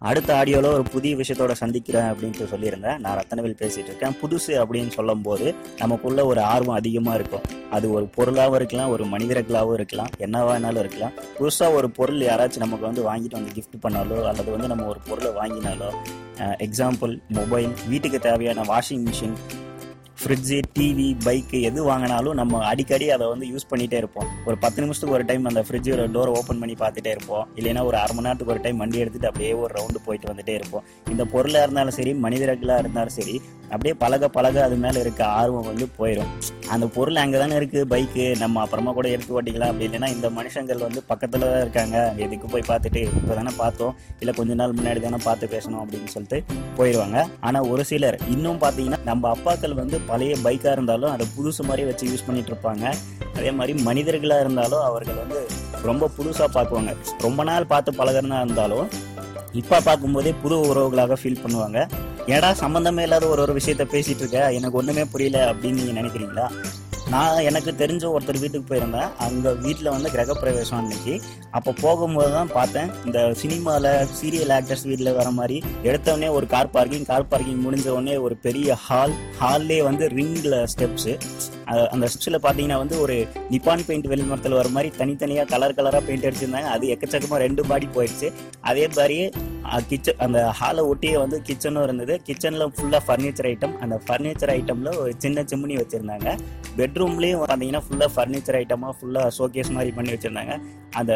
அடுத்த ஆடியோவில் ஒரு புதிய விஷயத்தோட சந்திக்கிறேன் அப்படின்ட்டு சொல்லியிருந்தேன். நான் ரத்தனவில் பேசிகிட்டு இருக்கேன் புதுசு அப்படின்னு சொல்லும்போது நமக்குள்ள ஒரு ஆர்வம் அதிகமாக இருக்கும். அது ஒரு பொருளாகவும் இருக்கலாம் ஒரு மனிதர்களாகவும் இருக்கலாம் என்னவா வேணாலும் இருக்கலாம். புதுசாக ஒரு பொருள் யாராச்சும் நமக்கு வந்து வாங்கிட்டு வந்து கிஃப்ட் பண்ணாலோ அல்லது வந்து நம்ம ஒரு பொருளை வாங்கினாலோ எக்ஸாம்பிள் மொபைல் வீட்டுக்கு தேவையான washing machine fridge TV bike எது வாங்கினாலும் நம்ம அடிக்கடி அதை வந்து யூஸ் பண்ணிகிட்டே இருப்போம். ஒரு பத்து நிமிஷத்துக்கு ஒரு டைம் அந்த ஃப்ரிட்ஜோட டோரை ஓப்பன் பண்ணி பார்த்துட்டே இருப்போம். இல்லைன்னா ஒரு அரை மணி நேரத்துக்கு ஒரு டைம் வண்டி எடுத்துட்டு அப்படியே ஒரு ரவுண்டு போயிட்டு வந்துட்டே இருப்போம். இந்த பொருளாக இருந்தாலும் சரி மனிதர்களாக இருந்தாலும் சரி அப்படியே பழக பழக அது மேலே இருக்க ஆர்வம் வந்து போயிடும் அந்த பொருள் அங்கே தானே இருக்குது பைக்கு நம்ம அப்புறமா கூட எடுத்து ஓட்டிக்கலாம். அப்படி இல்லைன்னா இந்த மனுஷங்கள் வந்து பக்கத்தில் தான் இருக்காங்க. எதுக்கு போய் பார்த்துட்டு இப்போ தானே பார்த்தோம். இல்லை கொஞ்ச நாள் முன்னாடி தானே பார்த்து பேசணும் அப்படின்னு சொல்லிட்டு போயிடுவாங்க. ஆனால் ஒரு சிலர் இன்னும் பார்த்தீங்கன்னா நம்ம அப்பாக்கள் வந்து பழைய பைக்காக இருந்தாலும் அதை புதுசு மாதிரி வச்சு யூஸ் பண்ணிட்டு இருப்பாங்க. அதே மாதிரி மனிதர்களாக இருந்தாலும் அவர்கள் வந்து ரொம்ப புதுசாக பார்க்குவாங்க. ரொம்ப நாள் பார்த்து பழகிறதா இருந்தாலும் இப்போ பார்க்கும்போதே புது உறவுகளாக ஃபீல் பண்ணுவாங்க. ஏடா சம்மந்தமே இல்லாத ஒரு ஒரு விஷயத்த பேசிட்டு இருக்க? எனக்கு ஒன்றுமே புரியல அப்படின்னு நீங்கள் நினைக்கிறீங்களா? நான் எனக்கு தெரிஞ்ச ஒருத்தர் வீட்டுக்கு போயிருந்தேன் அங்கே வீட்டில் வந்து கிரகப்பிரவேசம் அன்னைக்கு. அப்போ போகும்போது தான் பார்த்தேன் இந்த சினிமாவில் சீரியல் ஆக்டர்ஸ் வீட்டில் வர மாதிரி எடுத்தவொடனே ஒரு கார் பார்க்கிங் கார் பார்க்கிங் முடிஞ்ச உடனே ஒரு பெரிய ஹால் ஹால்லே வந்து ரிங்கில் ஸ்டெப்ஸு அந்த ஸ்டெப்ஸில் பார்த்தீங்கன்னா வந்து ஒரு நிப்பான் பெயிண்ட் வெளிமரத்தில் வர மாதிரி தனித்தனியாக கலர் கலராக பெயிண்ட் அடிச்சிருந்தாங்க. அது எக்கச்சக்கமாக ரெண்டு பாடி போயிடுச்சு. அதே மாதிரியே கிச்சன் அந்த ஹாலை ஒட்டியே வந்து கிச்சனும் இருந்தது. கிச்சனில் ஃபுல்லாக ஃபர்னிச்சர் ஐட்டம் அந்த ஃபர்னிச்சர் ஐட்டமில் ஒரு சின்ன சிம்னி வச்சுருந்தாங்க. பெட்ரூம்லேயும் பார்த்தீங்கன்னா ஃபுல்லாக ஃபர்னிச்சர் ஐட்டமாக ஃபுல்லாக ஷோகேஸ் மாதிரி பண்ணி வச்சுருந்தாங்க. அந்த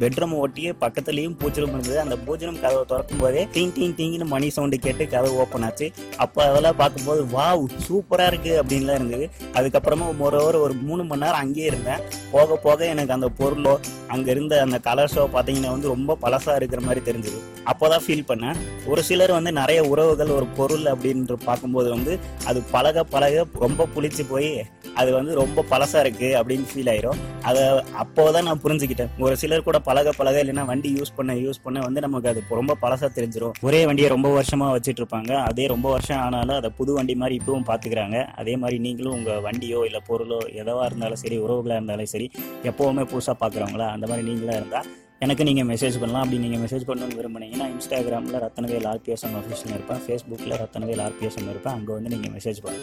பெட்ரூம் ஒட்டியே பக்கத்துலயும் பூஜ்ரம் இருந்தது. அந்த பூஜனம் கதவை திறக்கும் போதே டீங் டீங் டீங்னு மணி சவுண்டு கேட்டு கதவு ஓப்பன் ஆச்சு. அப்போ அதெல்லாம் பார்க்கும்போது வாவ் சூப்பராக இருக்குது அப்படின்லாம் இருந்தது. அதுக்கப்புறமா ஒரு ஒரு மூணு மணி நேரம் அங்கேயே இருந்தேன். போக போக எனக்கு அந்த பொருளோ அங்கே இருந்த அந்த கலர்ஸோ பார்த்தீங்கன்னா வந்து ரொம்ப பழசாக இருக்கிற மாதிரி தெரிஞ்சது. அப்போதான் ஃபீல் பண்ணேன். ஒரு சிலர் வந்து நிறைய உறவுகள் ஒரு பொருள் அப்படின்ற பார்க்கும்போது வந்து அது பழக பழக ரொம்ப புளிச்சு போய் அது வந்து ரொம்ப பழசா இருக்கு அப்படின்னு ஃபீல் ஆயிரும். அதை அப்போதான் நான் புரிஞ்சுக்கிட்டேன். ஒரு சிலர் கூட பழக பழக இல்லைன்னா வண்டி யூஸ் பண்ண யூஸ் பண்ண வந்து நமக்கு அது ரொம்ப பழசா தெரிஞ்சிடும் ஒரே வண்டியை ரொம்ப வருஷமா வச்சுட்டு இருப்பாங்க. அதே ரொம்ப வருஷம் ஆனாலும் அதை புது வண்டி மாதிரி இப்பவும் பாத்துக்கிறாங்க. அதே மாதிரி நீங்களும் உங்க வண்டியோ இல்ல பொருளோ எதுவா இருந்தாலும் சரி உறவுகளா இருந்தாலும் சரி எப்பவுமே புதுசா பாக்குறவங்களா அந்த மாதிரி நீங்களா இருந்தா எனக்கு நீங்கள் மெசேஜ் பண்ணலாம். அப்படி நீங்கள் மெசேஜ் பண்ணணும்னு விரும்புனீங்கன்னா இன்ஸ்டாகிராமில் ரத்தனவேல் ஆர்பிஎஸ்எம் அஃபிஷியல் இருப்பேன். ஃபேஸ்புக்கில் ரத்தனவேல் ஆர்பிஎஸ்எம் இருப்பேன். அங்கே வந்து நீங்கள் மெசேஜ் பண்ணலாம்